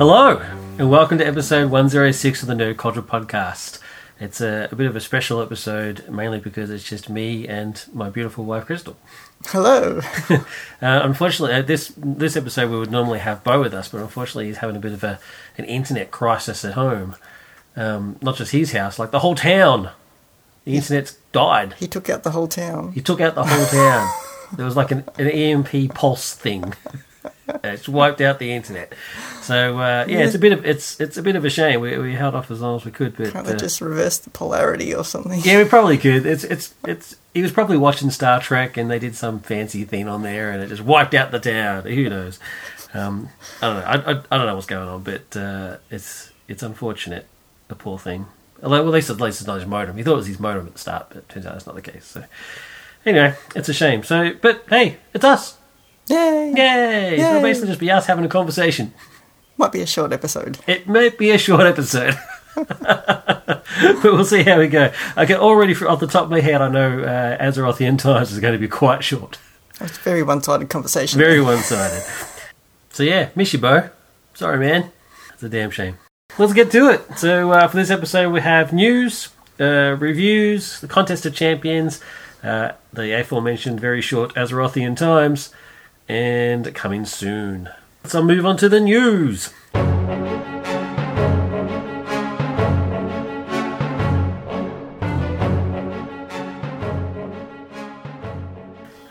Hello, and welcome to episode 106 of the Nerd Culture Podcast. It's a, a bit of a special episode, mainly because it's just me and my beautiful wife, Crystal. Hello. Uh, unfortunately, uh, this this episode we would normally have Bo with us, but unfortunately he's having a bit of a an internet crisis at home. Um, not just his house, like the whole town. The internet's died. He took out the whole town. He took out the whole town. There was like an, an EMP pulse thing. it's wiped out the internet. So uh, yeah, it's a bit of it's it's a bit of a shame. We, we held off as long as we could, but Can't uh, just reverse the polarity or something? yeah, we probably could. It's it's it's. He was probably watching Star Trek, and they did some fancy thing on there, and it just wiped out the town. Who knows? Um, I don't know. I, I, I don't know what's going on, but uh, it's it's unfortunate. The poor thing. Although, well, at least at least it's not his modem. He thought it was his modem at the start, but it turns out that's not the case. So anyway, it's a shame. So, but hey, it's us. Yay! Yay! So it'll basically just be us having a conversation. Might be a short episode. It might be a short episode. but we'll see how we go. Okay, already for, off the top of my head, I know uh, Azerothian Times is going to be quite short. It's a very one-sided conversation. Very one sided. So, yeah, miss you, Bo. Sorry, man. It's a damn shame. Let's get to it. So, uh, for this episode, we have news, uh, reviews, the contest of champions, uh, the aforementioned very short Azerothian Times, and coming soon. So, move on to the news.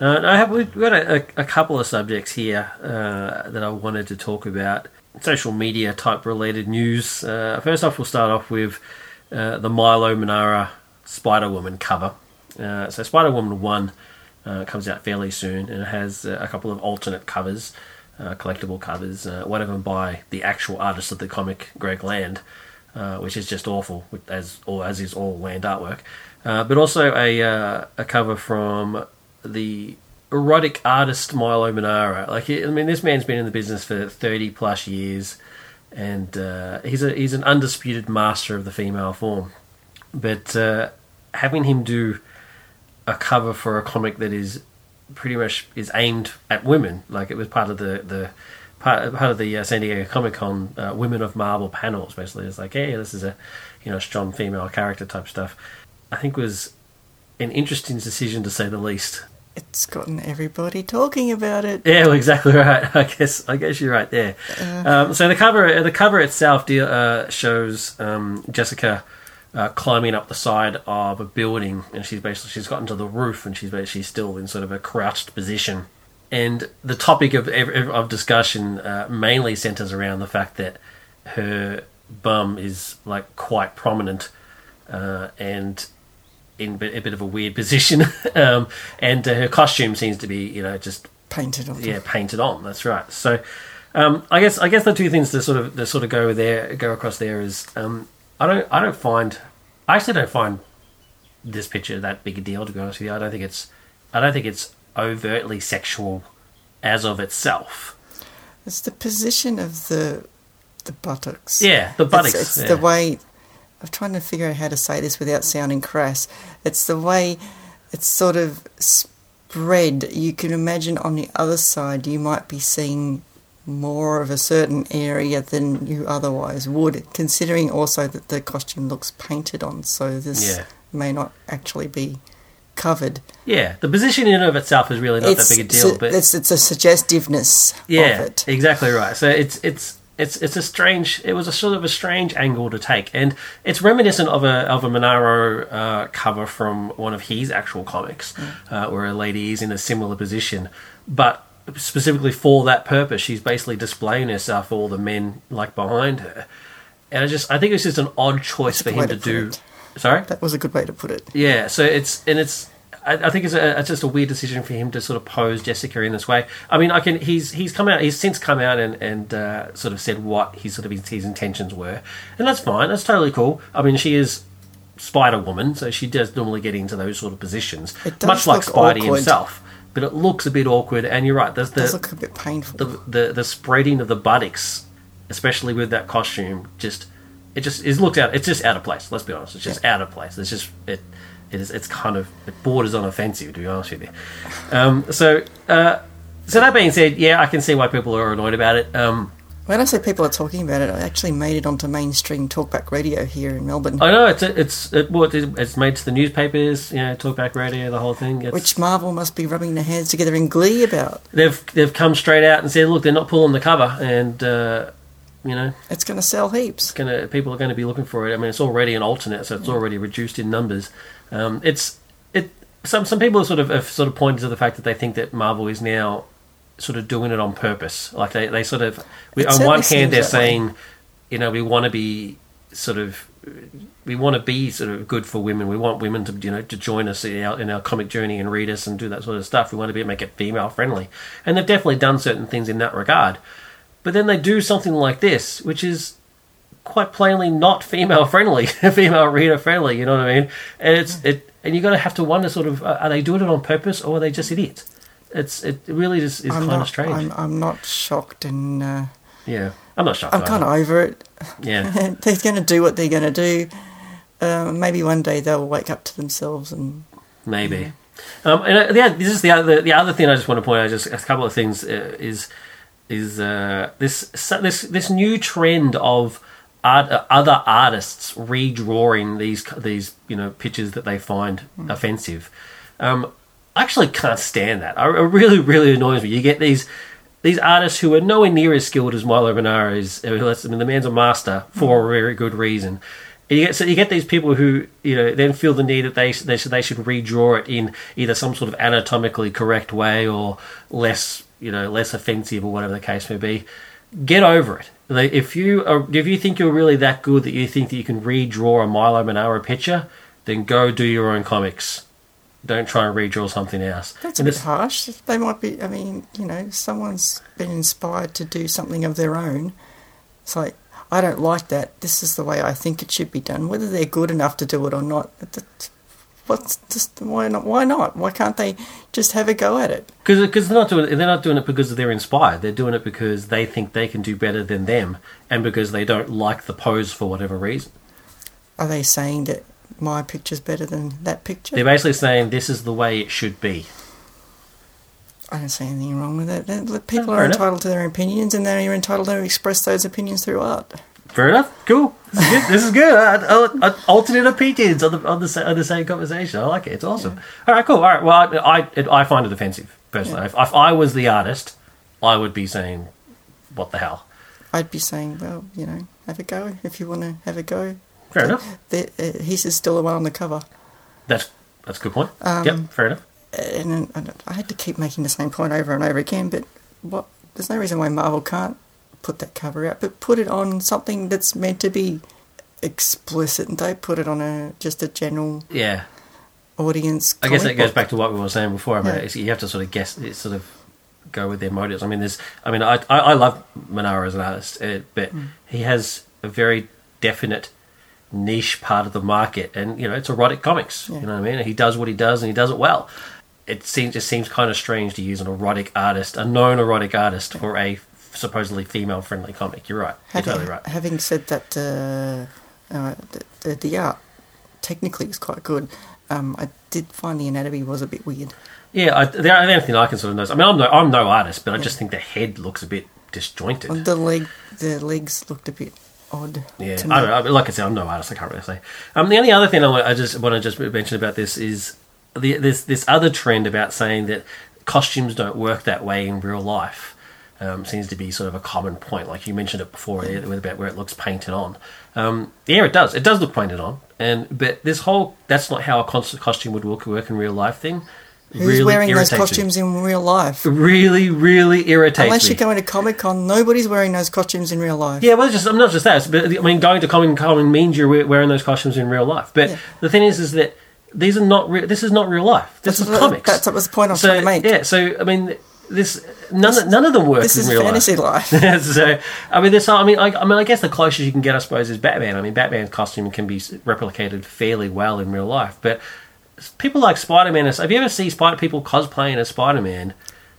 Uh, I have we've got a, a, couple of subjects here uh, that I wanted to talk about. Social media type related news. Uh, first off, we'll start off with uh, the Milo Manara Spider Woman cover. Uh, so Spider Woman one uh, comes out fairly soon, and it has uh, a couple of alternate covers, uh, collectible covers. Uh, one of them by the actual artist of the comic, Greg Land, uh, which is just awful, as or as is all Land artwork. Uh, but also a a cover from the erotic artist Milo Manara. Like, I mean, this man's been in the business for thirty plus years, and he's a he's an undisputed master of the female form. But having him do a cover for a comic that is pretty much is aimed at women, like it was part of the the part, part of the uh, San Diego Comic Con uh, Women of Marvel panels. Basically, it's like, hey, this is a you know strong female character type stuff. I think was an interesting decision to say the least. It's gotten everybody talking about it. Yeah, well, exactly right. I guess I guess you're right there. Um, so the cover the cover itself deal, uh, shows um, Jessica uh, climbing up the side of a building, and she's basically she's gotten to the roof, and she's she's still in sort of a crouched position. And the topic of of discussion uh, mainly centers around the fact that her bum is like quite prominent, uh, and in a bit, of a weird position, um, and uh, her costume seems to be you know just Painted on. yeah painted on. That's right. So um, I guess I guess the two things to sort of to sort of go there go across there is um, I don't I don't find I actually don't find this picture that big a deal to be honest with you. I don't think it's I don't think it's overtly sexual as of itself. It's the position of the the buttocks. Yeah, the buttocks. It's, it's yeah. the way. I'm trying to figure out how to say this without sounding crass. It's the way it's sort of spread. You can imagine on the other side, you might be seeing more of a certain area than you otherwise would, considering also that the costume looks painted on, so this Yeah. may not actually be covered. yeah, the position in and of itself is really not that big a deal, but it's, it's a suggestiveness yeah, of it. exactly right. So it's it's it's it's a strange. It was a sort of a strange angle to take, and it's reminiscent of a of a Manara uh, cover from one of his actual comics, uh, where a lady is in a similar position, but specifically for that purpose, she's basically displaying herself for all the men like behind her. And I just, I think it's just an odd choice for him to to do. it. Sorry. That was a good way to put it. Yeah, so it's and it's. I, I think it's, a, it's just a weird decision for him to sort of pose Jessica in this way. I mean, I can. He's he's come out. He's since come out and and uh, sort of said what his sort of his, his intentions were, and that's fine. That's totally cool. I mean, she is Spider Woman, so she does normally get into those sort of positions, much like Spidey awkward. himself. But it looks a bit awkward, and you're right. There's It does look a bit painful. the, the the spreading of the buttocks, especially with that costume, just it just it looks out. It's just out of place. Let's be honest. It's just out of place. It's just it. It is. It's kind of it borders on offensive, to be honest with you. Um, so, uh, so that being said, yeah, I can see why people are annoyed about it. Um, When I say people are talking about it, I actually made it onto mainstream talkback radio here in Melbourne, I know it's it's it, well, it's it's made to the newspapers, you know, talkback radio, the whole thing. It's, which Marvel must be rubbing their hands together in glee about. they've they've come straight out and said, look, they're not pulling the cover, and uh, you know, It's going to sell heaps. gonna people are going to be looking for it. I mean, it's already an alternate, so it's already reduced in numbers. Um, it's it. Some some people sort of have sort of pointed to the fact that they think that Marvel is now sort of doing it on purpose. Like they, they sort of we, on one hand they're that way. saying, you know, we want to be sort of we want to be sort of good for women. We want women to you know to join us in our, in our comic journey and read us and do that sort of stuff. We want to be make it female friendly, and they've definitely done certain things in that regard. But then they do something like this, which is quite plainly not female friendly, female reader friendly. You know what I mean? And it's it, and you got to have to wonder sort of uh, are they doing it on purpose or are they just idiots? It's it really just is I'm kind not, of strange. I'm, I'm not shocked, and uh, yeah, I'm not shocked. I'm kind of over it. yeah. they're going to do what they're going to do. Uh, maybe one day they'll wake up to themselves and Maybe. Um, and uh, yeah, this is the other the other thing I just want to point out. Just a couple of things uh, is is uh, this this this new trend of art, uh, other artists redrawing these these you know pictures that they find offensive. Um, I actually can't stand that. It really really annoys me. You get these. These artists who are nowhere near as skilled as Milo Manara is, uh, I mean, the man's a master for a very good reason. And you get so you get these people who you know then feel the need that they they should they should redraw it in either some sort of anatomically correct way or less you know less offensive or whatever the case may be. Get over it. If you are, if you think you're really that good that you think that you can redraw a Milo Manara picture, then go do your own comics. Don't try and redraw something else. that's a bit harsh. They might be. I mean, you know, someone's been inspired to do something of their own. It's like I don't like that. This is the way I think it should be done. Whether they're good enough to do it or not, what's just why not? Why not? Why can't they just have a go at it? Because they're not doing it, they're not doing it because they're inspired. They're doing it because they think they can do better than them, and because they don't like the pose for whatever reason. Are they saying that my picture's better than that picture? They're basically saying this is the way it should be. I don't see anything wrong with it. Look, People are enough. entitled to their opinions, and they're entitled to express those opinions through art. Fair enough. Cool. This is good. This is good. I, I, I, alternate opinions on the on the on the same conversation. I like it. It's awesome. All right. Cool. All right. Well, I I, it, I find it offensive personally. If, if I was the artist, I would be saying, "What the hell." I'd be saying, well, you know, have a go if you want to have a go. Fair enough. Uh, he's still the one on the cover. That's that's a good point. Um, yep. Fair enough. And, and I had to keep making the same point over and over again, but what? There's no reason why Marvel can't put that cover out, but put it on something that's meant to be explicit, and don't put it on a just a general Yeah. audience. I guess that goes back to what we were saying before about Yeah. it. You have to sort of guess, it sort of go with their motives. I mean, there's, I mean, I, I, I love Manara as an artist, uh, but Mm. he has a very definite niche part of the market, and you know, it's erotic comics. Yeah. You know what I mean? He does what he does, and he does it well. It seems just seems kind of strange to use an erotic artist, a known erotic artist, for a supposedly female-friendly comic. You're right. You're Having, totally right. having said that, uh, uh, the, the, the art technically is quite good. Um, I did find the anatomy was a bit weird. Yeah, I, the only thing I can sort of notice. I mean, I'm no, I'm no artist, but I just think the head looks a bit disjointed. The leg, the legs looked a bit odd. Yeah. I don't know. Like I said, I'm no artist. I can't really say. Um, the only other thing I, want, I just want to just mention about this is the, this this other trend about saying that costumes don't work that way in real life. Um, seems to be sort of a common point. Like you mentioned it before, with about where it looks painted on. Um, yeah, it does. It does look painted on, and but this whole that's not how a cos- costume would work, work in real life thing. Who's really wearing those me. costumes in real life? Really, really irritates Unless me. you're going to Comic Con, nobody's wearing those costumes in real life. Yeah, well, just I'm not just that. But I mean, going to Comic Con means you're wearing those costumes in real life. But Yeah. the thing is, is that these are not. Re- this is not real life. This That's is comics. that's what was the point I was so, trying to make. Yeah. So I mean, this none of, none of them work This is fantasy life. life. so I mean, this. I mean, I, I mean, I guess the closest you can get, I suppose, is Batman. I mean, Batman's costume can be replicated fairly well in real life, but people like Spider Man. Have you ever see Spider people cosplaying as Spider Man?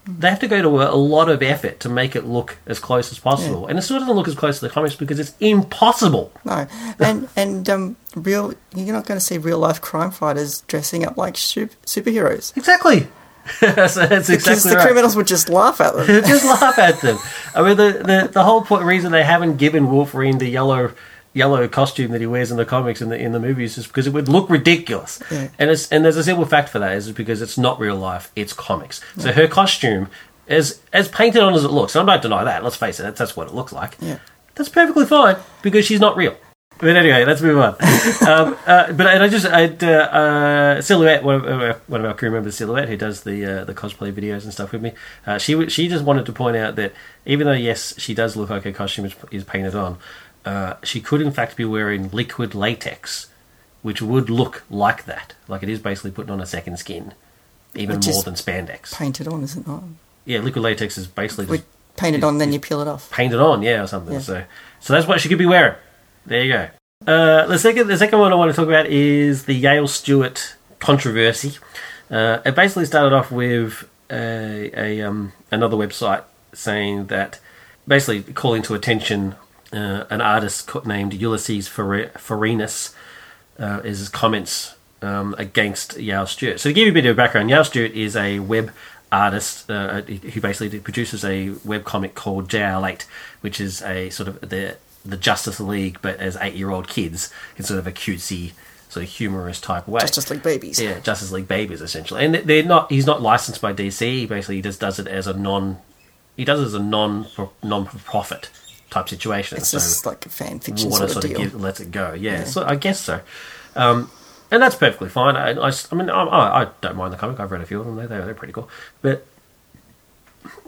They have to go to a, a lot of effort to make it look as close as possible, and it still doesn't look as close to the comics because it's impossible. No, and and um, real. You're not going to see real life crime fighters dressing up like super, superheroes. Exactly. so that's exactly because the right. criminals would just laugh at them. just laugh at them. I mean, the, the, the whole point, reason they haven't given Wolverine the yellow yellow costume that he wears in the comics and the in the movies is because it would look ridiculous. Yeah. And it's and there's a simple fact for that is because it's not real life, it's comics. So her costume, as as painted on as it looks, and I don't deny that. Let's face it, that's, that's what it looks like. Yeah. That's perfectly fine because she's not real. But anyway, let's move on. um, uh, but and I just I uh, uh, Silhouette, one of, uh, one of our crew members, Silhouette, who does the uh, the cosplay videos and stuff with me. Uh, she she just wanted to point out that even though yes, she does look like her costume is, is painted on, uh, she could in fact be wearing liquid latex, which would look like that, like it is basically putting on a second skin, even Which more than spandex. Painted on, is it not? Yeah, liquid latex is basically just paint it on, then you peel it off. painted on, yeah, or something. Yeah. So, so that's what she could be wearing. There you go. Uh, the second, the second one I want to talk about is the Yale Stewart controversy. Uh, it basically started off with a, a um, another website saying that, basically calling to attention uh, an artist named Ulises Farinas uh, is his comments um, against Yale Stewart. So to give you a bit of background, Yale Stewart is a web artist uh, who basically produces a web comic called JL8, which is a sort of the the Justice League, but as eight year old kids in sort of a cutesy, sort of humorous type way. Justice League babies. Yeah, Justice League babies essentially, and they're not. He's not licensed by DC. He basically just does it as a non. He does it as a non non profit type situation. It's so just like a fan fiction sort sort of deal. give, let it go. Yeah, Yeah. so I guess so. Um, and that's perfectly fine. I, I, I mean, I, I I don't mind the comic. I've read a few of them. They're, they're pretty cool. But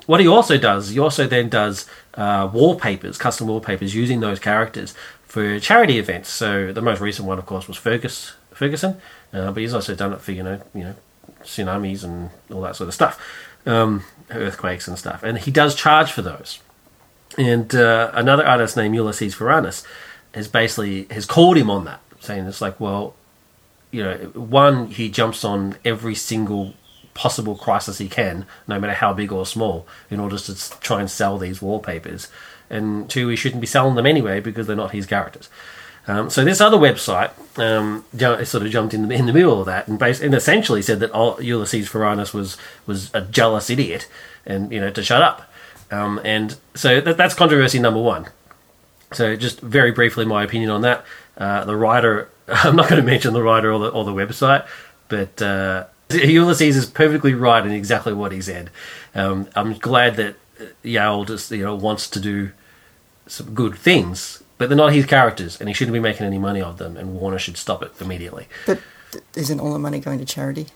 what he also does, he also then does uh, wallpapers, custom wallpapers using those characters for charity events. So the most recent one, of course, was Fergus Ferguson, uh, but he's also done it for you know you know tsunamis and all that sort of stuff, um, earthquakes and stuff. And he does charge for those. And uh, another artist named Ulises Faranis has basically has called him on that, saying it's like, well, you know, one he jumps on every single possible crisis he can, no matter how big or small, in order to try and sell these wallpapers. And two, he shouldn't be selling them anyway because they're not his characters. Um, so this other website um, sort of jumped in the, in the middle of that and, bas- and essentially said that Ulises Faranis was was a jealous idiot and you know to shut up. Um, and so that, that's controversy number one. So just very briefly, my opinion on that. Uh, the writer, I'm not going to mention the writer or the, or the website, but uh, Ulises is perfectly right in exactly what he said. Um, I'm glad that Yale just you know wants to do some good things, but they're not his characters, and he shouldn't be making any money off them. And Warner should stop it immediately. But isn't all the money going to charity?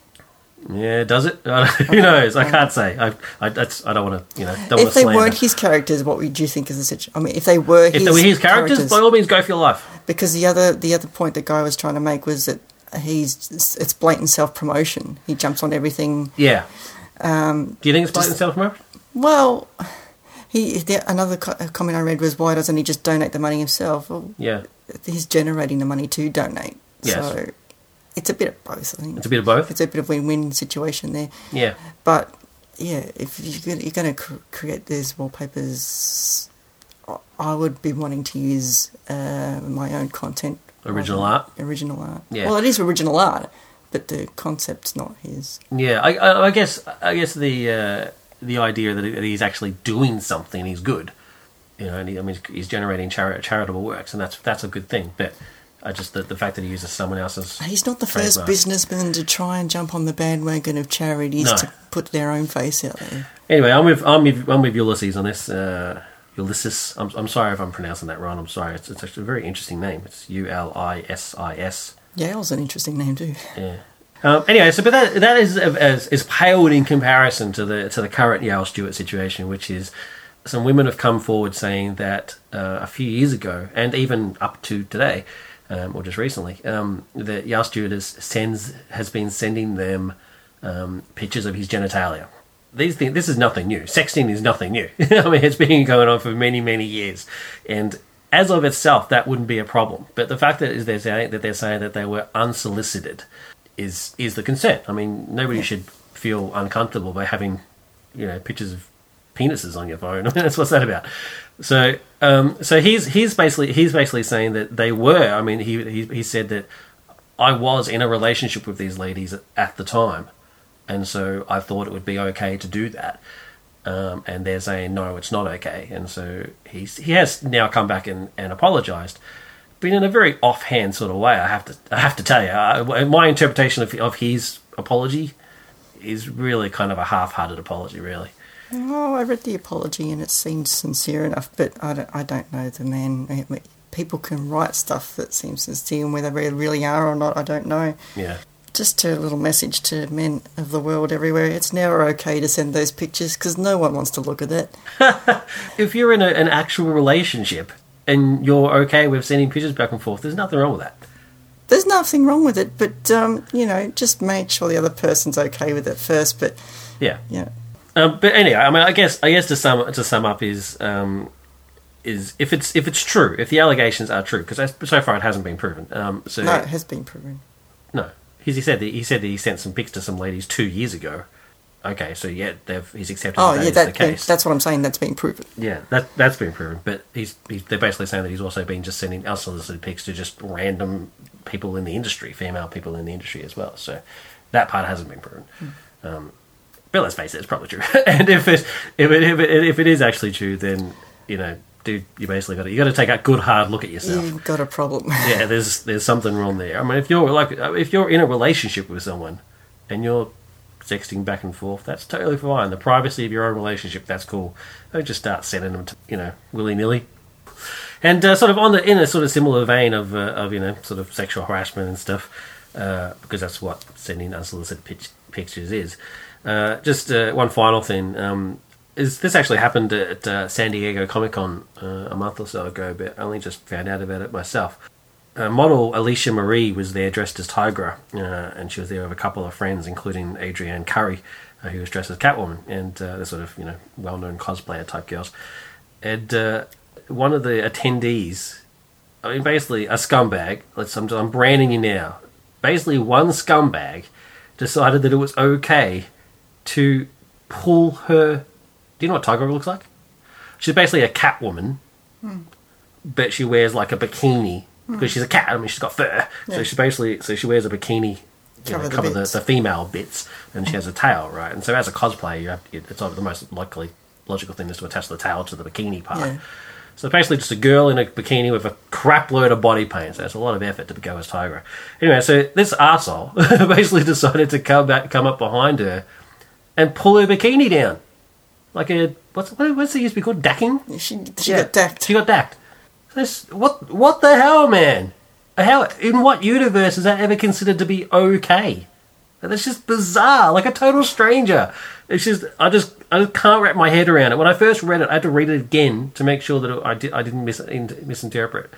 Yeah, does it? Who knows? I can't say. I I, that's, I don't want to you know don't If they weren't his characters, what would you think is the situation? I mean, if they were if his, they were his characters, by all means, go for your life. because the other the other point the guy was trying to make was that he's it's blatant self promotion. He jumps on everything. Yeah. Um, Do you think it's blatant self promotion? well, he the, another co- comment I read was why doesn't he just donate the money himself? Well, Yeah. he's generating the money to donate. Yes. So it's a bit of both. I think It's a bit of both. it's a bit of win-win situation there. Yeah. But yeah, if you're going to cr- create these wallpapers, I- would be wanting to use uh, my own content. Original rather art? Original art. Yeah. Well, it is original art, but the concept's not his. Yeah, I, I, I guess I guess the uh, the idea that, he's actually doing something, he's good, you know, and he, I mean he's generating chari- charitable works, and that's that's a good thing. But I just the, the fact that he uses someone else's He's not the first trademark. businessman to try and jump on the bandwagon of charities No. to put their own face out there. Anyway, I'm with I'm with, I'm with Ulises on this. Uh, Ulises. I'm, I'm sorry if I'm pronouncing that wrong. I'm sorry. It's, it's actually a very interesting name. It's U L I S I S. Yale's an interesting name too. Yeah. Um, anyway, so but that that is is, is paled in comparison to the to the current Yale Stewart situation, which is some women have come forward saying that uh, a few years ago and even up to today, um, or just recently, um, that Yale Stewart has, sends has been sending them um, pictures of his genitalia. These things, this is nothing new. Sexting is nothing new. I mean, it's been going on for many, many years, and as of itself, that wouldn't be a problem. But the fact that is they're saying that they're saying that they were unsolicited is is the concern. I mean, nobody should feel uncomfortable by having you know pictures of penises on your phone. That's what's that about. So, um, so he's he's basically he's basically saying that they were. I mean, he he, he said that I was in a relationship with these ladies at the time, and so I thought it would be okay to do that. Um, and they're saying no, it's not okay, and so he's he has now come back and, and apologized, but in a very offhand sort of way. I have to I have to tell you, I, my interpretation of of his apology is really kind of a half-hearted apology, really. Oh, I read the apology and it seemed sincere enough, but I don't, I don't know the man. People can write stuff that seems sincere, and whether they really are or not, I don't know. Yeah. Just a little message to men of the world everywhere. It's never okay to send those pictures because no one wants to look at it. if you're in a, an actual relationship and you're okay with sending pictures back and forth, there's nothing wrong with that. There's nothing wrong with it, but um, you know, just make sure the other person's okay with it first. But yeah, yeah. Um, but anyway, I mean, I guess I guess to sum to sum up is um, is if it's if it's true, if the allegations are true, because so far it hasn't been proven. Um, so no, it has been proven. No, he said that he said that he sent some pics to some ladies two years ago. Okay, so yeah, they've he's accepted. Oh that yeah, that, case. that's what I'm saying. That's been proven. Yeah, that that's been proven. But he's, he's they're basically saying that he's also been just sending unsolicited pics to just random people in the industry, female people in the industry as well. So that part hasn't been proven. Hmm. Um, but let's face it, it's probably true. and if it if it, if it if it is actually true, then you know, dude, you basically got to you got to take a good hard look at yourself. You've got a problem. yeah, there's there's something wrong there. I mean, if you're like if you're in a relationship with someone and you're sexting back and forth, that's totally fine. The privacy of your own relationship, that's cool. Don't just start sending them to you know willy nilly. And uh, sort of on the in a sort of similar vein of uh, of you know sort of sexual harassment and stuff, uh, because that's what sending unsolicited pitch, pictures is. Uh, just uh, one final thing. Um, is this actually happened at uh, San Diego Comic Con uh, a month or so ago, but I only just found out about it myself. Uh, model Alicia Marie was there dressed as Tigra, uh, and she was there with a couple of friends, including Adrianne Curry, who was dressed as Catwoman, and the sort of you know well-known cosplayer type girls. And one of the attendees, I mean, basically a scumbag. Let's I'm, I'm branding you now. Basically, one scumbag decided that it was okay to pull her. Do you know what Tigra looks like? She's basically a cat woman, hmm. but she wears like a bikini because she's a cat. I mean, she's got fur, yeah. so she basically so she wears a bikini. Cover, know, the, cover the, the, female bits, and she has a tail, right? And so, as a cosplayer, you have, it's the most likely logical thing is to attach the tail to the bikini part. Yeah. So basically, just a girl in a bikini with a crap load of body paint. So it's a lot of effort to go as Tigra. Anyway, so this asshole basically decided to come back, come up behind her, and pull her bikini down, like a what's what's it used to be called dacking? She she yeah. got dacked. She got dacked. This, what what the hell, man? How in what universe is that ever considered to be okay? That's just bizarre, like a total stranger. It's just I just I just can't wrap my head around it. When I first read it, I had to read it again to make sure that I did I didn't mis- misinterpret.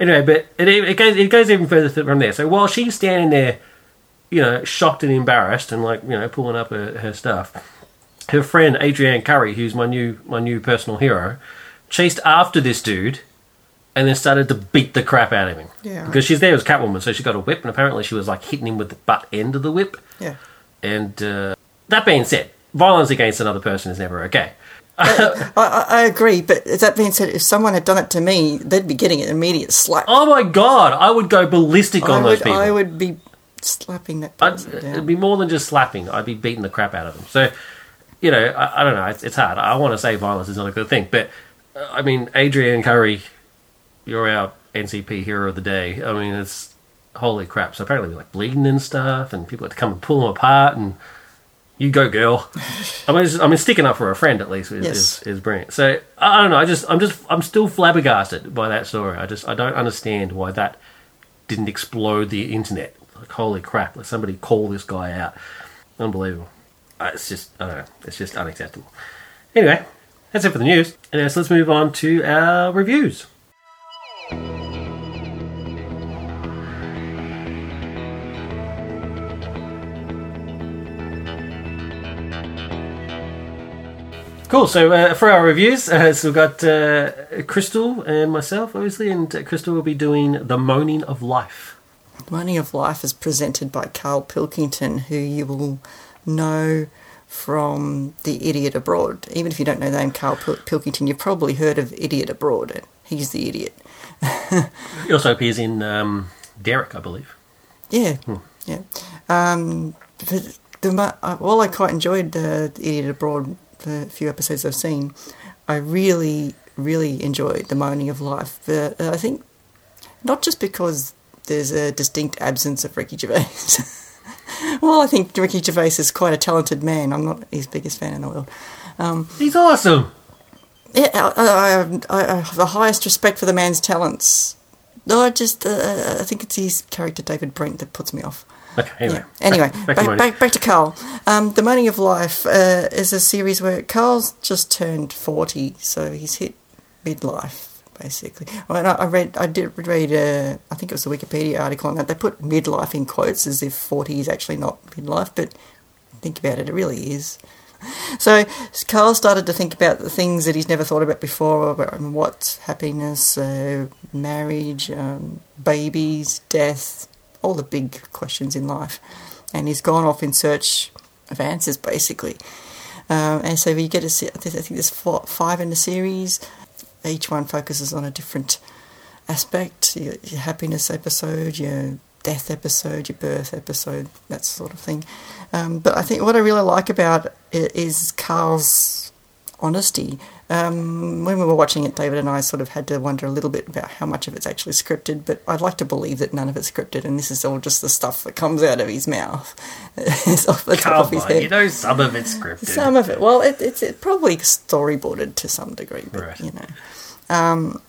Anyway, but it, it goes it goes even further from there. So while she's standing there, you know, shocked and embarrassed, and like you know, pulling up her, her stuff, her friend Adrianne Curry, who's my new my new personal hero, chased after this dude and then started to beat the crap out of him. Yeah. Because she's there as Catwoman, so she got a whip, and apparently she was like hitting him with the butt end of the whip. Yeah. And uh, that being said, violence against another person is never okay. I, I, I, agree, but that being said, if someone had done it to me, they'd be getting an immediate slap. Oh my god, I would go ballistic I on would, those people. I would be slapping that person I'd, down. It'd be more than just slapping. I'd be beating the crap out of them. So, you know, I, I don't know. It's, it's, hard. I want to say violence is not a good thing, but uh, I mean, Adrianne Curry, you're our NCP hero of the day. I mean, it's holy crap. So apparently, like bleeding and stuff, and people had to come and pull them apart, and you go, girl. I mean, I mean, sticking up for a friend at least is, yes. is, is, brilliant. So I don't know. I just, I'm just, I'm still flabbergasted by that story. I just, I don't understand why that didn't explode the internet. Like, holy crap! Let somebody call this guy out. Unbelievable. Uh, it's just, I don't know. It's just unacceptable. Anyway, that's it for the news. And so let's move on to our reviews. Cool. So uh, for our reviews, uh, so we've got uh, Crystal and myself, obviously, and uh, Crystal will be doing The Moaning of Life. Moaning of Life is presented by Karl Pilkington, who you will know from The Idiot Abroad. Even if you don't know the name Karl Pilkington, you've probably heard of Idiot Abroad. He's the idiot. he also appears in um, Derek, I believe. Yeah, hmm. yeah. Um, the the uh, while I quite enjoyed the Idiot Abroad, the few episodes I've seen, I really, really enjoyed the moaning of life. But uh, I think not just because there's a distinct absence of Ricky Gervais. well, I think Ricky Gervais is quite a talented man. I'm not his biggest fan in the world. Um, He's awesome. yeah, I, I, I, I have the highest respect for the man's talents. No, I just uh, I think it's his character David Brent that puts me off. Okay, anyway. Yeah. Anyway, back, back, to back, back, to Karl. Um, the Moaning of Life uh, is a series where Karl's just turned 40, so he's hit midlife, basically. I, I read, I did read, uh, I think it was a Wikipedia article on that. They put midlife in quotes as if 40 is actually not midlife, but think about it, it really is. So Karl started to think about the things that he's never thought about before, what's happiness, uh, marriage, um, babies, death, all the big questions in life. And he's gone off in search of answers, basically. Um, and so you get a, I think there's four, five in the series. Each one focuses on a different aspect. Your, your happiness episode, your death episode, your birth episode, that sort of thing. Um, but I think what I really like about it is Karl's honesty. Um, when we were watching it, David and I sort of had to wonder a little bit about how much of it's actually scripted, but I'd like to believe that none of it's scripted and this is all just the stuff that comes out of his mouth. it's off the top Come of his head. you know some of it's scripted. Some of it. Well, it, it's it probably storyboarded to some degree, but Right. you know, um,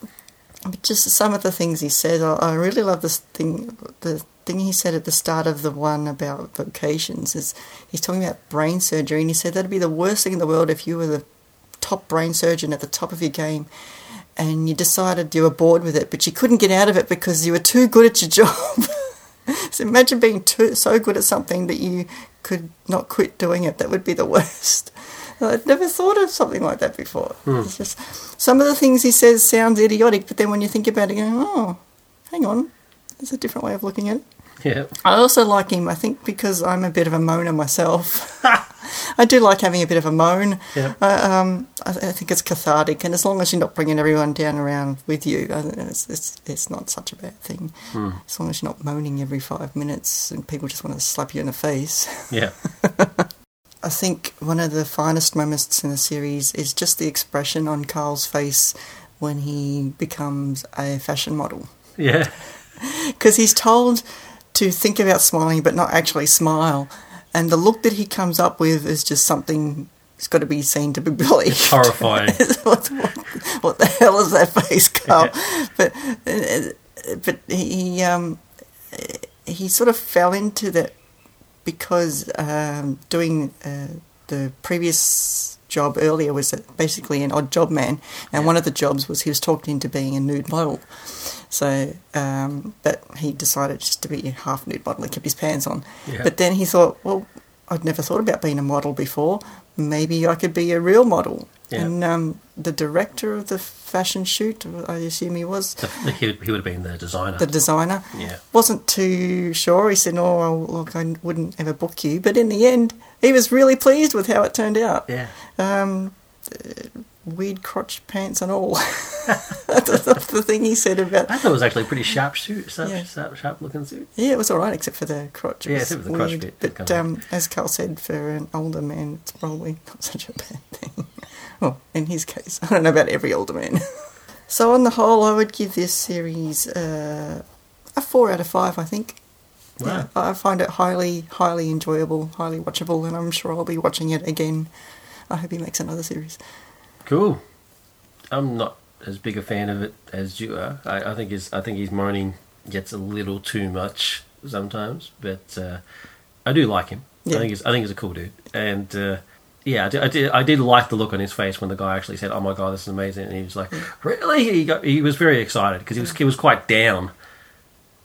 but just some of the things he said. I, I really love this thing. The thing he said at the start of the one about vocations is he's talking about brain surgery, and he said that'd be the worst thing in the world if you were the top brain surgeon at the top of your game. And you decided you were bored with it, but you couldn't get out of it because you were too good at your job. so imagine being too, so good at something that you could not quit doing it. That would be the worst. I'd never thought of something like that before. Hmm. It's just some of the things he says sounds idiotic, but then when you think about it, you go, oh, hang on, there's a different way of looking at it. Yeah. I also like him, I think, because I'm a bit of a moaner myself. I do like having a bit of a moan. Yeah. Uh, um, I, I think it's cathartic, and as long as you're not bringing everyone down around with you, it's, it's, it's not such a bad thing. As long as you're not moaning every five minutes and people just want to slap you in the face. Yeah. I think one of the finest moments in the series is just the expression on Karl's face when he becomes a fashion model. Yeah. Because he's told to think about smiling but not actually smile. And the look that he comes up with is just something that's got to be seen to be believed. It's Horrifying. what, what, what the hell is that face, Karl? But uh, but he um, he sort of fell into that because um, doing uh, the previous job earlier was basically an odd job man, and one of the jobs was he was talked into being a nude model. So, um, but he decided just to be a half nude model. He kept his pants on. Yeah. But then he thought, well, I'd never thought about being a model before. Maybe I could be a real model. Yeah. And um, the director of the fashion shoot, I assume he was, The- the- he, would, he would have been the designer. the designer, yeah. wasn't too sure. He said, "Oh, look, I wouldn't ever book you." But in the end, he was really pleased with how it turned out. Yeah. Um, weird crotch pants and all. That's the thing he said about. I thought it was actually a pretty sharp suit. Sharp, Yeah. sharp, sharp looking suit. Yeah, it was all right, except for the crotch. Yeah, except for the crotch weird. bit. But um, as Karl said, for an older man, it's probably not such a bad thing. well, in his case, I don't know about every older man. so on the whole, I would give this series uh, a four out of five. I think. Wow. Yeah, I find it highly, highly enjoyable, highly watchable, and I'm sure I'll be watching it again. I hope he makes another series. Cool. I'm not as big a fan of it as you are. I, I think his I think his moaning gets a little too much sometimes, but uh, I do like him. Yeah. I think he's I think he's a cool dude, and uh, yeah, I did, I did I did like the look on his face when the guy actually said, "Oh my god, this is amazing," and he was like, "Really?" He got he was very excited because he was he was quite down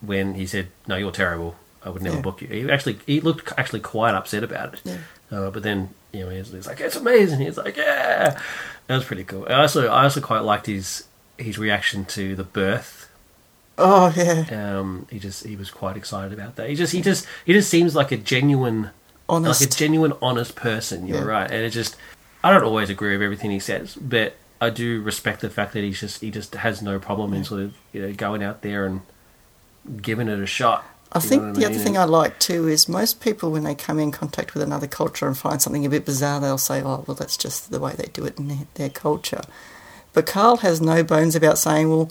when he said, "No, you're terrible. I would never Yeah. book you." He actually he looked actually quite upset about it. Yeah. Uh, but then you know he's, he's like, "It's amazing." He's like, "Yeah." That was pretty cool. I also I also quite liked his his reaction to the birth. Oh yeah, Um, he just he was quite excited about that. He just he just he just seems like a genuine honest. like a genuine honest person. You're Yeah. right, and it just I don't always agree with everything he says, but I do respect the fact that he's just he just has no problem in sort of you know going out there and giving it a shot. I You think the I other thing I like too is most people, when they come in contact with another culture and find something a bit bizarre, they'll say, "Oh, well, that's just the way they do it in their, their culture." But Karl has no bones about saying, "Well,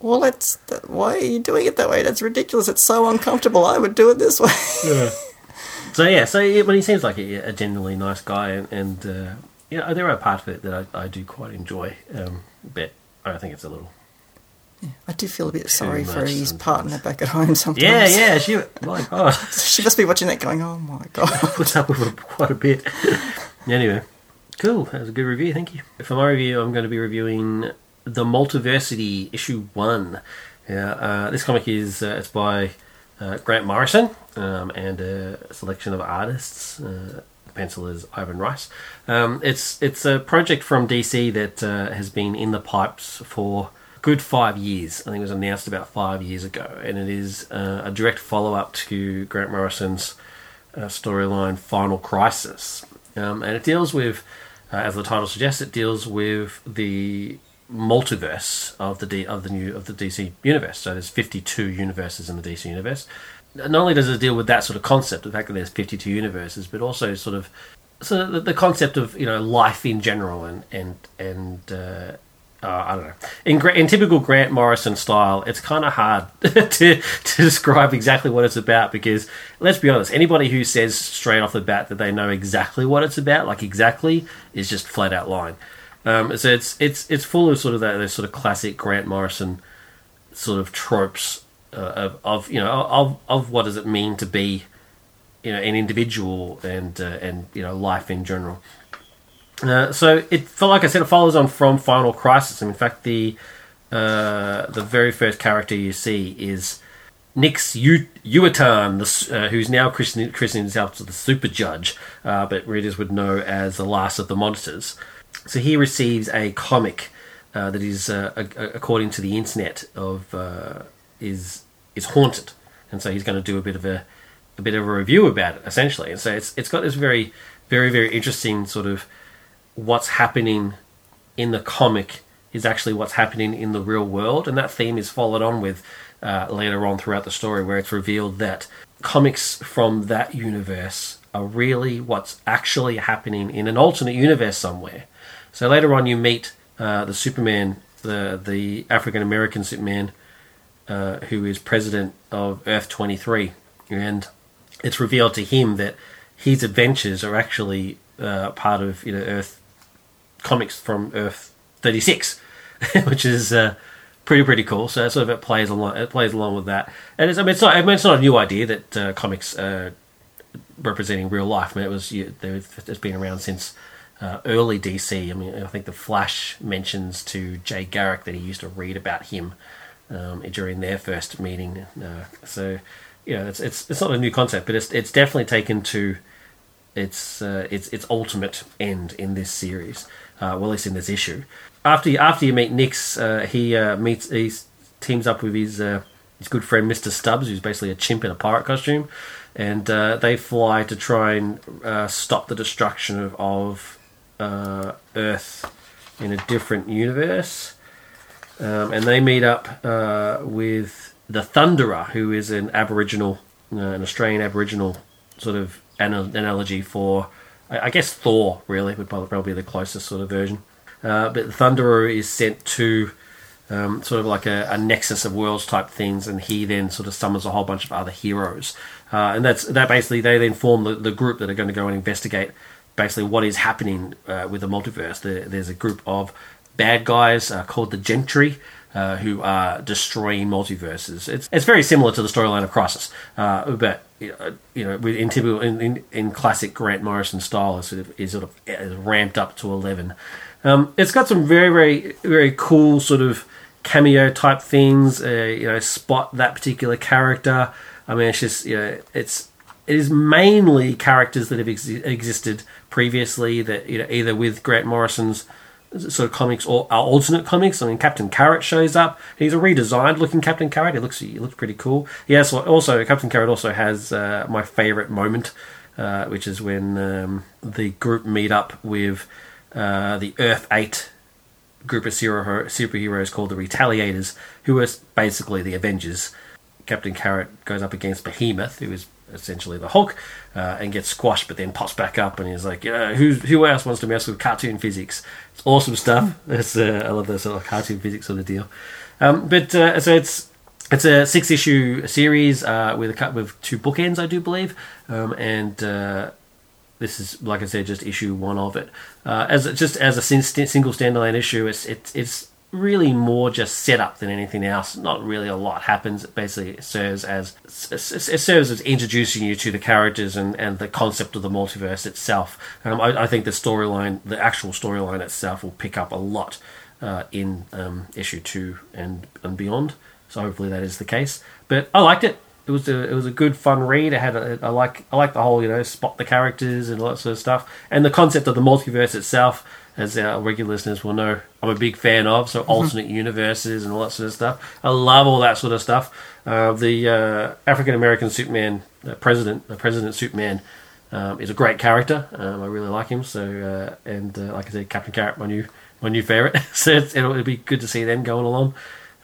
well, that's that, why are you doing it that way? That's ridiculous. It's so uncomfortable. I would do it this way." So yeah, so yeah, but he seems like a, a genuinely nice guy, and, and uh, you know there are parts of it that I, I do quite enjoy. Um, but I think it's a little. I do feel a bit sorry for his sometimes. partner back at home sometimes. Yeah, yeah. She, my God, She must be watching that, going, "Oh my god." puts up with it quite a bit. anyway, cool. That was a good review. Thank you. For my review, I'm going to be reviewing the Multiversity issue one. Yeah, uh, this comic is uh, it's by uh, Grant Morrison um, and a selection of artists. Uh, the pencil is Ivan Reis. Um, it's it's a project from DC that uh, has been in the pipes for good five years. I think it was announced about five years ago, and it is uh, a direct follow up to Grant Morrison's uh, storyline Final Crisis, um, and it deals with, uh, as the title suggests, it deals with the multiverse of the D, of the new of the DC universe. So there's 52 universes in the DC universe. Not only does it deal with that sort of concept, the fact that there's 52 universes, but also sort of so the, the concept of you know life in general and and and uh, uh, I don't know. In, in typical Grant Morrison style, it's kind of hard to, to describe exactly what it's about because, let's be honest, anybody who says straight off the bat that they know exactly what it's about, like exactly, is just flat out lying. Um, so it's it's it's full of sort of that those sort of classic Grant Morrison sort of tropes uh, of, of you know of of what does it mean to be you know an individual and uh, and you know life in general. Uh, so it, for like I said, it follows on from Final Crisis. And in fact, the uh, the very first character you see is Nix U- Uotan, uh, who's now christening himself to the Super Judge, uh, but readers would know as the last of the Monitors. So he receives a comic uh, that is, a- according to the internet, of is is haunted, and so he's going to do a bit of a a bit of a review about it, essentially. And so it's it's got this very very very interesting sort of what's happening in the comic is actually what's happening in the real world, and that theme is followed on with uh, later on throughout the story, where it's revealed that comics from that universe are really what's actually happening in an alternate universe somewhere. So later on, you meet uh, the Superman, the the African American Superman, uh, who is president of Earth twenty three, and it's revealed to him that his adventures are actually uh, part of you know Earth comics from Earth 36, which is uh, pretty pretty cool. So sort of it plays along it plays along with that. And it's, I mean it's not I mean, it's not a new idea that uh, comics uh, representing real life. I mean it was you, it's been around since. Uh, early DC. I mean, I think the Flash mentions to Jay Garrick that he used to read about him um, during their first meeting. Uh, so, you know, it's it's it's not a new concept, but it's it's definitely taken to its uh, its its ultimate end in this series. Uh, well, at least in this issue. After you, after you meet Nix, uh, he uh, meets he teams up with his uh, his good friend Mister Stubbs, who's basically a chimp in a pirate costume, and uh, they fly to try and stop the destruction of, of Earth in a different universe. Um, and they meet up uh, with the Thunderer, who is an Aboriginal, uh, an Australian Aboriginal sort of ana- analogy for, I, guess Thor. Really would probably, be the closest sort of version. Uh, but the Thunderer is sent to um, sort of like a, a nexus of worlds type things, and he then sort of summons a whole bunch of other heroes, uh, and that's that. Basically, they then form the, the group that are going to go and investigate basically what is happening uh, with the multiverse. There, there's a group of bad guys uh, called the Gentry. Uh, who are destroying multiverses? It's it's very similar to the storyline of Crisis, uh, but you know, in typical in, in, in classic Grant Morrison style, is sort of is sort of ramped up to eleven. Um, it's got some very very very cool sort of cameo type things. Uh, you know, spot that particular character. I mean, it's just you know, it's it is mainly characters that have ex- existed previously that you know either with Grant Morrison's sort of comics or uh, alternate comics. I mean, Captain Carrot shows up. He's a redesigned looking Captain Carrot. He looks he looks pretty cool. Yes, also Captain Carrot also has uh, my favorite moment, uh, which is when um, the group meet up with uh, the Earth Eight group of superhero- superheroes called the Retaliators, who are basically the Avengers Captain Carrot goes up against Behemoth, who is essentially the Hulk, uh, and gets squashed, but then pops back up, and he's like, yeah, who who else wants to mess with cartoon physics? It's awesome stuff. It's, uh, I love that sort of cartoon physics sort of deal. Um, but uh, so it's it's a six issue series uh, with a cut with two bookends, I do believe, um, and uh, this is like I said, just issue one of it. Uh, as just as a single standalone issue, it's it's it's really more just setup than anything else. Not really a lot happens. It basically serves as it serves as introducing you to the characters and, and the concept of the multiverse itself. Um, I, I, think the storyline, the actual storyline itself, will pick up a lot uh, in um, issue two and and beyond. So hopefully that is the case. But I liked it. It was a it was a good fun read. I had a, I like I like the whole you know spot the characters and all that sort of stuff, and the concept of the multiverse itself as our regular listeners will know, I'm a big fan of. So mm-hmm. alternate universes and all that sort of stuff. I love all that sort of stuff. Uh, the uh, African American Superman uh, president, the President Superman, um, is a great character. Um, I really like him. So uh, and uh, like I said, Captain Carrot, my new my new favorite. so it'll, it'll, be good to see them going along.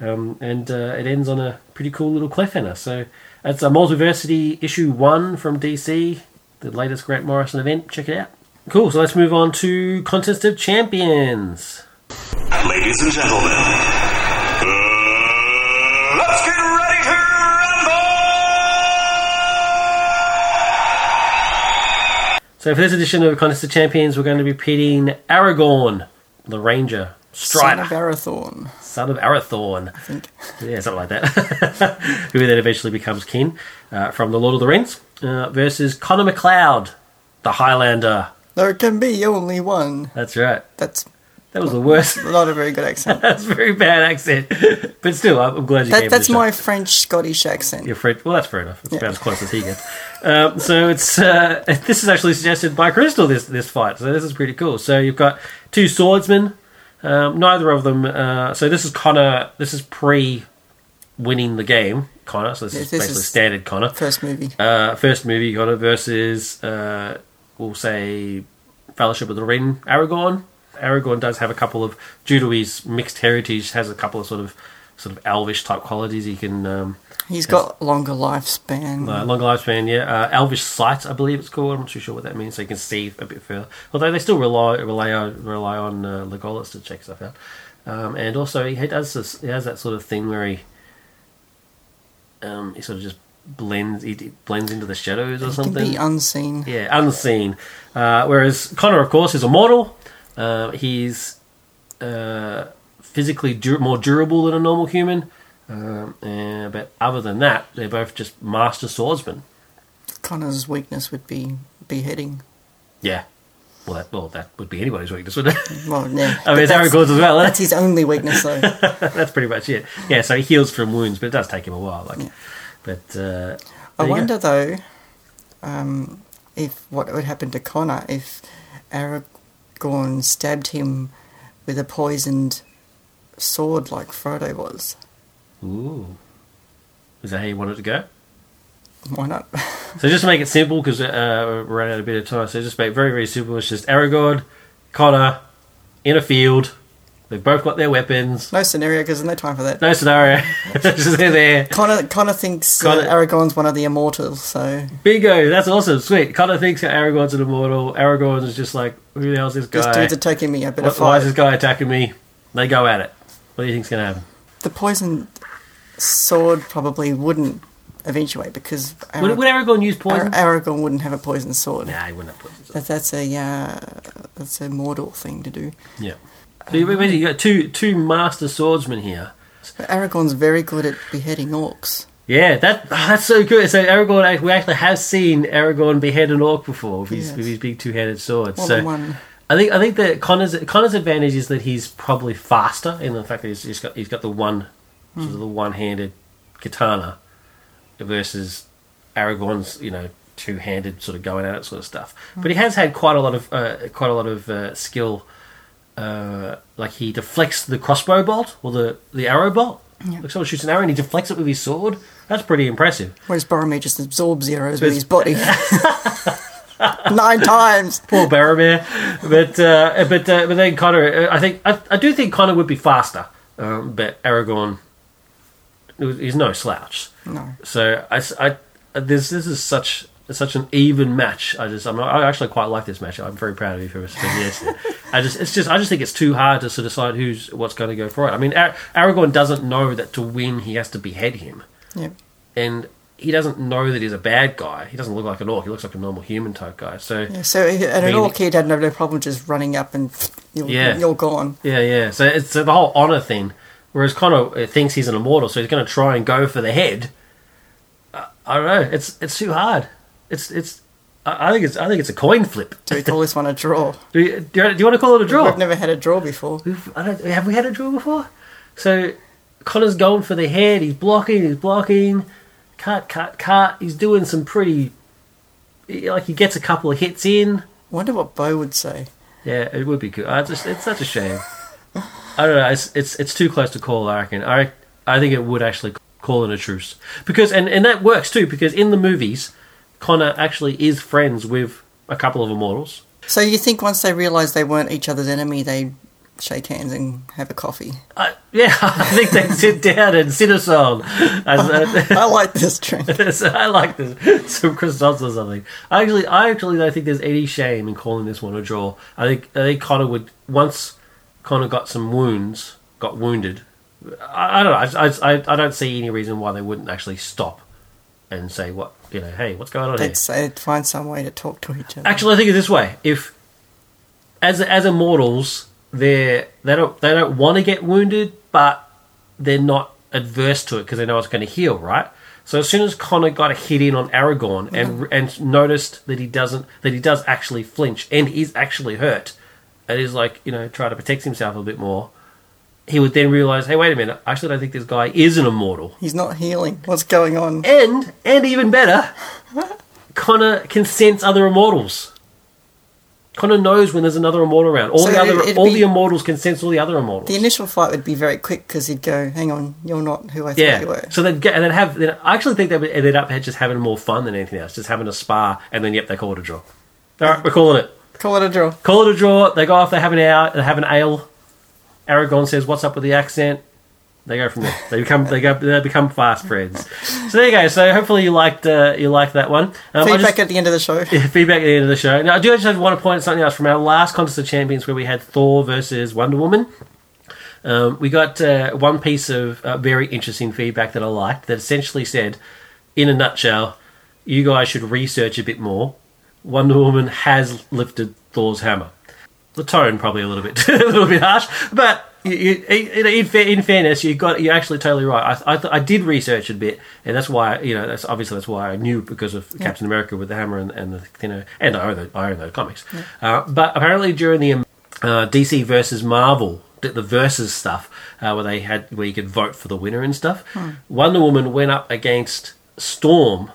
Um, and uh, it ends on a pretty cool little cliffhanger. So it's a Multiversity issue one from DC, the latest Grant Morrison event. Check it out. Cool, so let's move on to Contest of Champions. Ladies and gentlemen, uh, let's get ready to rumble! So for this edition of Contest of Champions, we're going to be pitting Aragorn, the Ranger, Strider. Son of Arathorn. Son of Arathorn. I think. Yeah, something like that. Who then eventually becomes king uh, from The Lord of the Rings uh, versus Connor MacLeod, the Highlander there can be only one. That's right. That's that was the worst. Not a very good accent. that's a very bad accent. But still, I'm glad you that, gave That's it my French Scottish accent. Your French. Well, that's fair enough. It's yeah. about as close as he gets. Um, so it's uh, this is actually suggested by Crystal. This this fight. So this is pretty cool. So you've got two swordsmen. Um, neither of them. Uh, so this is Connor. This is pre winning the game, Connor. So this, is basically is standard Connor. First movie. Uh, first movie Connor versus uh, we'll say Fellowship of the Ring Aragorn. Aragorn does have a couple of due to his mixed heritage has a couple of sort of sort of elvish type qualities. He can um, He's got longer lifespan. Uh, longer lifespan, yeah. Uh, elvish sight, I believe it's called. I'm not too sure what that means. So you can see a bit further. Although they still rely rely on rely on uh, Legolas to check stuff out. Um, and also he does this, he has that sort of thing where he um, he sort of just blends he blends into the shadows or something. Can be unseen. Yeah, unseen. Uh, whereas Connor, of course, is immortal. Uh, he's uh, physically dur- more durable than a normal human. Um, and, but other than that, they're both just master swordsmen. Connor's weakness would be beheading. Yeah. Well, that, well, that would be anybody's weakness, wouldn't it? Well, yeah. I mean, it's Aragorn's as well. That's his only weakness, though. that's pretty much it. Yeah, so he heals from wounds, but it does take him a while. Like, yeah. But uh, I wonder though, um, if what would happen to Connor if Aragorn stabbed him with a poisoned sword like Frodo was. Ooh, is that how you wanted to go? Why not? so just to make it simple, because uh, we're running out a bit of time, so just make it very very simple. It's just Aragorn, Connor, in a field They've both got their weapons. No scenario because there's no time for that. No scenario. Just they're there. Connor, Connor thinks Connor, uh, Aragorn's one of the immortals, so. Bingo! That's awesome. Sweet. Connor thinks Aragorn's an immortal. Aragorn is just like, who the hell's this guy? This dude's attacking me. I better fight. Why is this guy attacking me? They go at it. What do you think's going to happen? The poison sword probably wouldn't eventuate because Arag- would, would Aragorn use poison? Ar- Aragorn wouldn't have a poison sword. Nah, he wouldn't have poison sword. That, that's a uh, that's a mortal thing to do. Yeah. You got two two master swordsmen here. Aragorn's very good at beheading orcs. Yeah, that oh, that's so good. So Aragorn, we actually have seen Aragorn behead an orc before with his, with his big two-handed sword. More so one. I think I think that Connor's Connor's advantage is that he's probably faster in the fact that he's, he's got he's got the one mm. sort of the one-handed katana versus Aragorn's you know two-handed sort of going at it sort of stuff. Mm. But he has had quite a lot of uh, quite a lot of uh, skill uh, like he deflects the crossbow bolt or the, the arrow bolt. Yeah. Like someone shoots an arrow and he deflects it with his sword. That's pretty impressive. Whereas Boromir just absorbs the arrows with his body. Nine times. Poor Boromir. But uh, but uh, but then Connor, uh, I think I, I do think Connor would be faster. Um, but Aragorn, he's no slouch. No. So I, I- this this is such such an even match. I just I'm, I actually quite like this match. I'm very proud of you for for yes. I just it's just I just think it's too hard to sort of decide who's what's going to go for it. I mean, Ar- Aragorn doesn't know that to win he has to behead him, Yep. and he doesn't know that he's a bad guy. He doesn't look like an orc. He looks like a normal human type guy. So Yeah, so and an orc kid had no, no problem just running up and you're, Yeah. you're gone. Yeah, yeah. So it's uh, the whole honor thing. Whereas Connor uh, thinks he's an immortal, so he's going to try and go for the head. I, I don't know. It's it's too hard. It's it's. I think it's I think it's a coin flip. Do we call this one a draw? Do you, do you, do you want to call it a draw? I've never had a draw before. We've- I don't, have we had a draw before? So Connor's going for the head. He's blocking. He's blocking. Cut, cut, cut. He's doing some pretty. Like he gets a couple of hits in. Wonder what Bo would say. Yeah, it would be good. I just, it's such a shame. I don't know. It's, it's it's too close to call. I reckon. I I think it would actually call it a truce because and and that works too because in the movies, Connor actually is friends with a couple of immortals. So you think once they realised they weren't each other's enemy, they shake hands and have a coffee? I, yeah, I think they sit down and sit a song. Uh, I like this drink. I like this. Some croissants or something. I actually, I actually don't think there's any shame in calling this one a draw. I think, I think Connor would once Connor got some wounds, got wounded. I, I don't know. I, I, I don't see any reason why they wouldn't actually stop and say what you know. Hey, what's going on here? They'd say they'd find some way to talk to each other. Actually, I think it's this way: if as as immortals, they're they don't they don't want to get wounded, but they're not adverse to it because they know it's going to heal, right? So as soon as Connor got a hit in on Aragorn and mm-hmm. and noticed that he doesn't that he does actually flinch and is actually hurt, and is like you know try to protect himself a bit more, he would then realize, hey, wait a minute, I actually don't think this guy is an immortal. He's not healing. What's going on? And and even better, Connor can sense other immortals. Connor knows when there's another immortal around. All So the other all be- the immortals can sense all the other immortals. The initial fight would be very quick because he'd go, "Hang on, you're not who I thought yeah. you were." So they'd get and they'd have. They'd, I actually think they would ended up just having more fun than anything else, just having a spa, and then yep, they call it a draw. All right, we're calling it. Call it a draw. Call it a draw. They go off. They have an hour. They have an ale. Aragorn says, "What's up with the accent?" They go from there. They become they go they become fast friends. So there you go. So hopefully you liked uh, you liked that one. Um, Feedback just- at the end of the show. Yeah, feedback at the end of the show. Now, I do just want to point out something else from our last Contest of Champions where we had Thor versus Wonder Woman. Um, we got uh, one piece of uh, very interesting feedback that I liked that essentially said, in a nutshell, you guys should research a bit more. Wonder Woman has lifted Thor's hammer. The tone probably a little bit a little bit harsh, but you, you, in, in, in fairness, you got you're actually totally right. I I, th- I did research a bit, and that's why you know that's obviously that's why I knew because of Captain America with the hammer and, and the you know and I own the, I own those comics. Uh, but apparently during the uh, DC versus Marvel the, the versus stuff uh, where they had where you could vote for the winner and stuff, Wonder Woman went up against Storm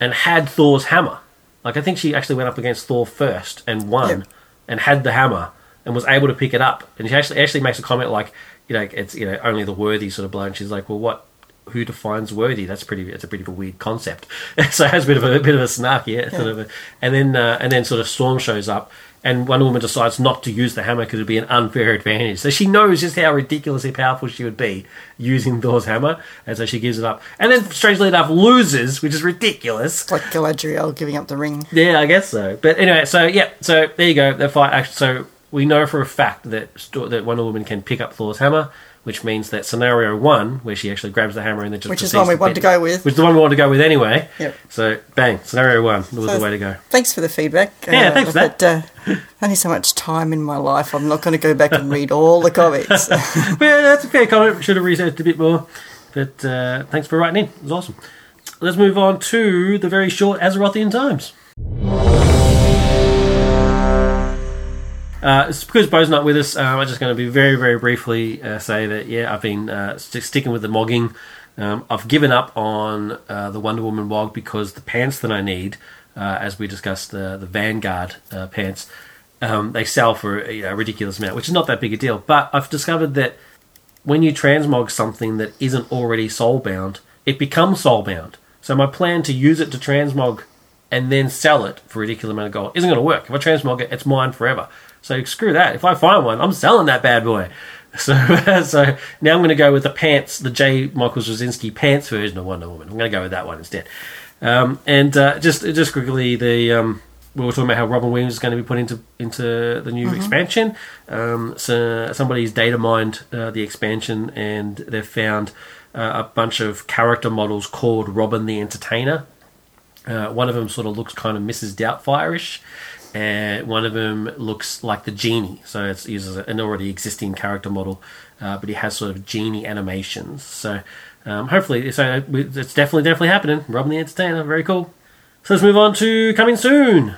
and had Thor's hammer. Like I think she actually went up against Thor first and won. And had the hammer and was able to pick it up. And she actually actually makes a comment like, you know, it's you know only the worthy sort of blow. And she's like, well, what? Who defines worthy? That's pretty. It's a pretty of a weird concept. so it has a bit of a, bit of a snark, yeah. Sort of a, and then uh, and then sort of Storm shows up, and Wonder Woman decides not to use the hammer because it'd be an unfair advantage. So she knows just how ridiculously powerful she would be using Thor's hammer, and so she gives it up. And then, strangely enough, loses, which is ridiculous. It's like Galadriel giving up the ring. Yeah, I guess so. But anyway, so yeah, so there you go. The fight. Actually, so we know for a fact that that Wonder Woman can pick up Thor's hammer, which means that scenario one, where she actually grabs the hammer and then just Which is one we want to go with. which is the one we want to go with anyway. Yep. So bang, scenario one was So- the way to go. Thanks for the feedback. Yeah, thanks for that. But, uh, only so much time in my life. I'm not going to go back and read all the comics. Yeah, that's a fair comment. Should have researched a bit more. But uh, thanks for writing in. It was awesome. Let's move on to the very short Azerothian Times. Uh, it's because Bo's not with us. Um, I'm just going to be very, very briefly uh, say that yeah, I've been uh, st- sticking with the mogging. Um, I've given up on uh, the Wonder Woman mog because the pants that I need, uh, as we discussed, the the Vanguard pants, um, they sell for you know, a ridiculous amount, which is not that big a deal. But I've discovered that when you transmog something that isn't already soulbound, it becomes soulbound. So my plan to use it to transmog and then sell it for a ridiculous amount of gold isn't going to work. If I transmog it, it's mine forever. So screw that. If I find one, I'm selling that bad boy. So, so now I'm going to go with the pants, the J. Michael Straczynski pants version of Wonder Woman. I'm going to go with that one instead. Um, and uh, just just quickly, the um, we were talking about how Robin Williams is going to be put into into the new expansion. Um, so somebody's data mined uh, the expansion, and they've found uh, a bunch of character models called Robin the Entertainer. Uh, one of them sort of looks kind of Mrs. Doubtfire-ish, and one of them looks like the genie. So it's uses an already existing character model, uh, but he has sort of genie animations. So um, hopefully, so it's definitely definitely happening. Robin the Entertainer, very cool. So let's move on to coming soon.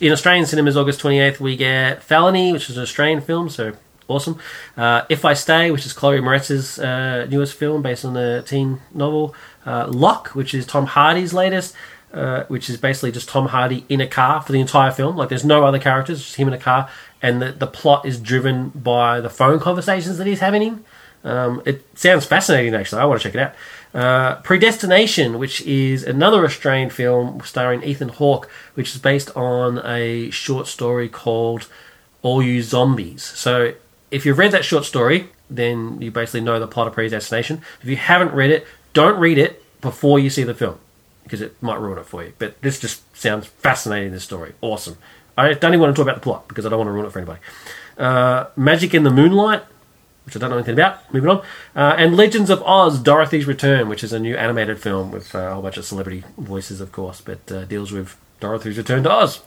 In Australian cinemas, August 28th, we get Felony, which is an Australian film, so awesome. Uh, if I Stay, which is Chloe Moretz's uh, newest film based on the teen novel. Uh, Locke, which is Tom Hardy's latest, uh, which is basically just Tom Hardy in a car for the entire film. Like there's no other characters, just him in a car, and the, the plot is driven by the phone conversations that he's having. Um, it sounds fascinating, actually. I want to check it out. Uh, Predestination, which is another Australian film starring Ethan Hawke, which is based on a short story called All You Zombies. So, if you've read that short story, then you basically know the plot of Predestination. If you haven't read it, don't read it before you see the film because it might ruin it for you. But this just sounds fascinating. This story, awesome. I don't even want to talk about the plot because I don't want to ruin it for anybody. Uh, Magic in the Moonlight, which I don't know anything about. Moving on. Uh, and Legends of Oz, Dorothy's Return, which is a new animated film with uh, a whole bunch of celebrity voices, of course, but uh, deals with Dorothy's Return to Oz.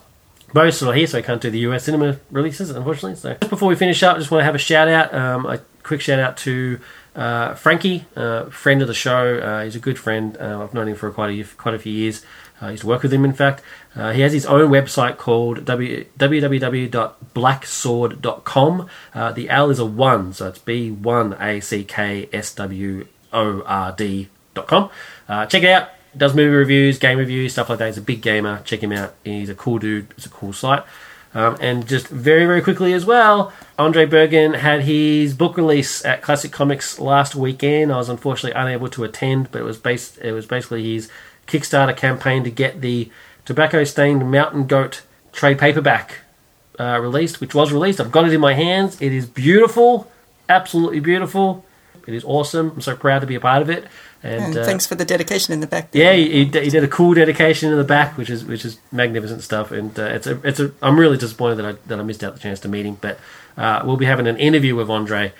Most are here, so I can't do the US cinema releases, unfortunately. So just before we finish up, I just want to have a shout out, um, a quick shout out to uh, Frankie, uh, friend of the show. Uh, he's a good friend. Uh, I've known him for quite a quite a few years. Uh, I used to work with him, in fact. Uh, he has his own website called w- www.blacksword.com. The L is a 1, so it's B1ACKSWORD.com. Uh, check it out. Does movie reviews, game reviews, stuff like that. He's a big gamer. Check him out. He's a cool dude. It's a cool site. Um, and just very, very quickly as well, Andrez Bergen had his book release at Classic Comics last weekend. I was unfortunately unable to attend, but it was based. It was basically his Kickstarter campaign to get the tobacco stained Mountain Goat trade paperback uh, released, which was released. I've got it in my hands. It is beautiful, absolutely beautiful. It is awesome. I'm so proud to be a part of it. And, And uh, thanks for the dedication in the back. yeah, he, he did a cool dedication in the back, which is which is magnificent stuff. And uh, it's a it's a I'm really disappointed that I that I missed out the chance to meet him. But uh, we'll be having an interview with Andrez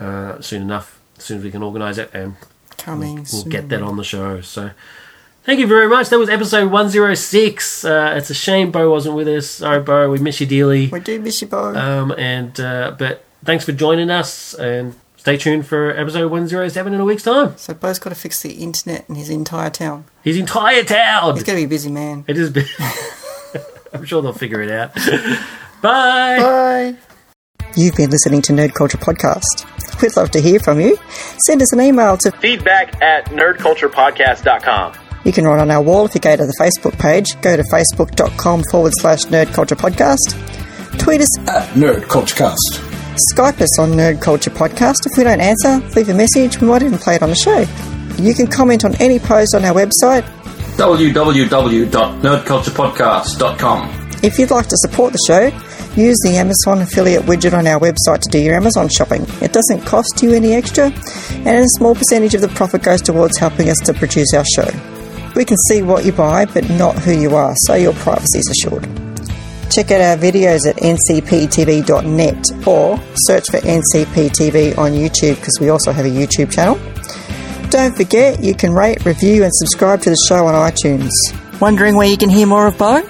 uh, soon enough, as soon as we can organise it, and Coming we'll soon. get that on the show. So. Thank you very much. That was episode 106. Uh, it's a shame Bo wasn't with us. Sorry, Bo. We miss you dearly. We do miss you, Bo. Um, and uh, but thanks for joining us, and stay tuned for episode 107 in a week's time. so Bo's got to fix the internet in his entire town. His entire town. He's going to be a busy man. It is. big. I'm sure they'll figure it out. Bye. Bye. You've been listening to Nerd Culture Podcast. We'd love to hear from you. Send us an email to Feedback at nerdculturepodcast.com. You can write on our wall if you go to the Facebook page. Go to facebook.com forward slash nerd culture podcast. Tweet us, at Nerd Culturecast. Skype us on Nerd Culture Podcast. If we don't answer, leave a message. We might even play it on the show. You can comment on any post on our website. www.nerdculturepodcast.com. If you'd like to support the show, use the Amazon affiliate widget on our website to do your Amazon shopping. It doesn't cost you any extra, and a small percentage of the profit goes towards helping us to produce our show. We can see what you buy, but not who you are, so your privacy is assured. Check out our videos at ncptv.net or search for ncptv on YouTube because we also have a YouTube channel. Don't forget, you can rate, review, and subscribe to the show on iTunes. Wondering where you can hear more of Bo?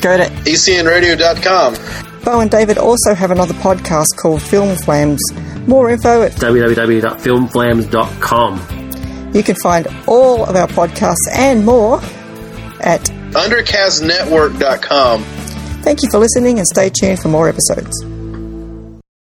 Go to ECNradio.com. Bo and David also have another podcast called Film Flams. More info at www.filmflams.com. you can find all of our podcasts and more at Undercastnetwork.com. Thank you for listening and stay tuned for more episodes.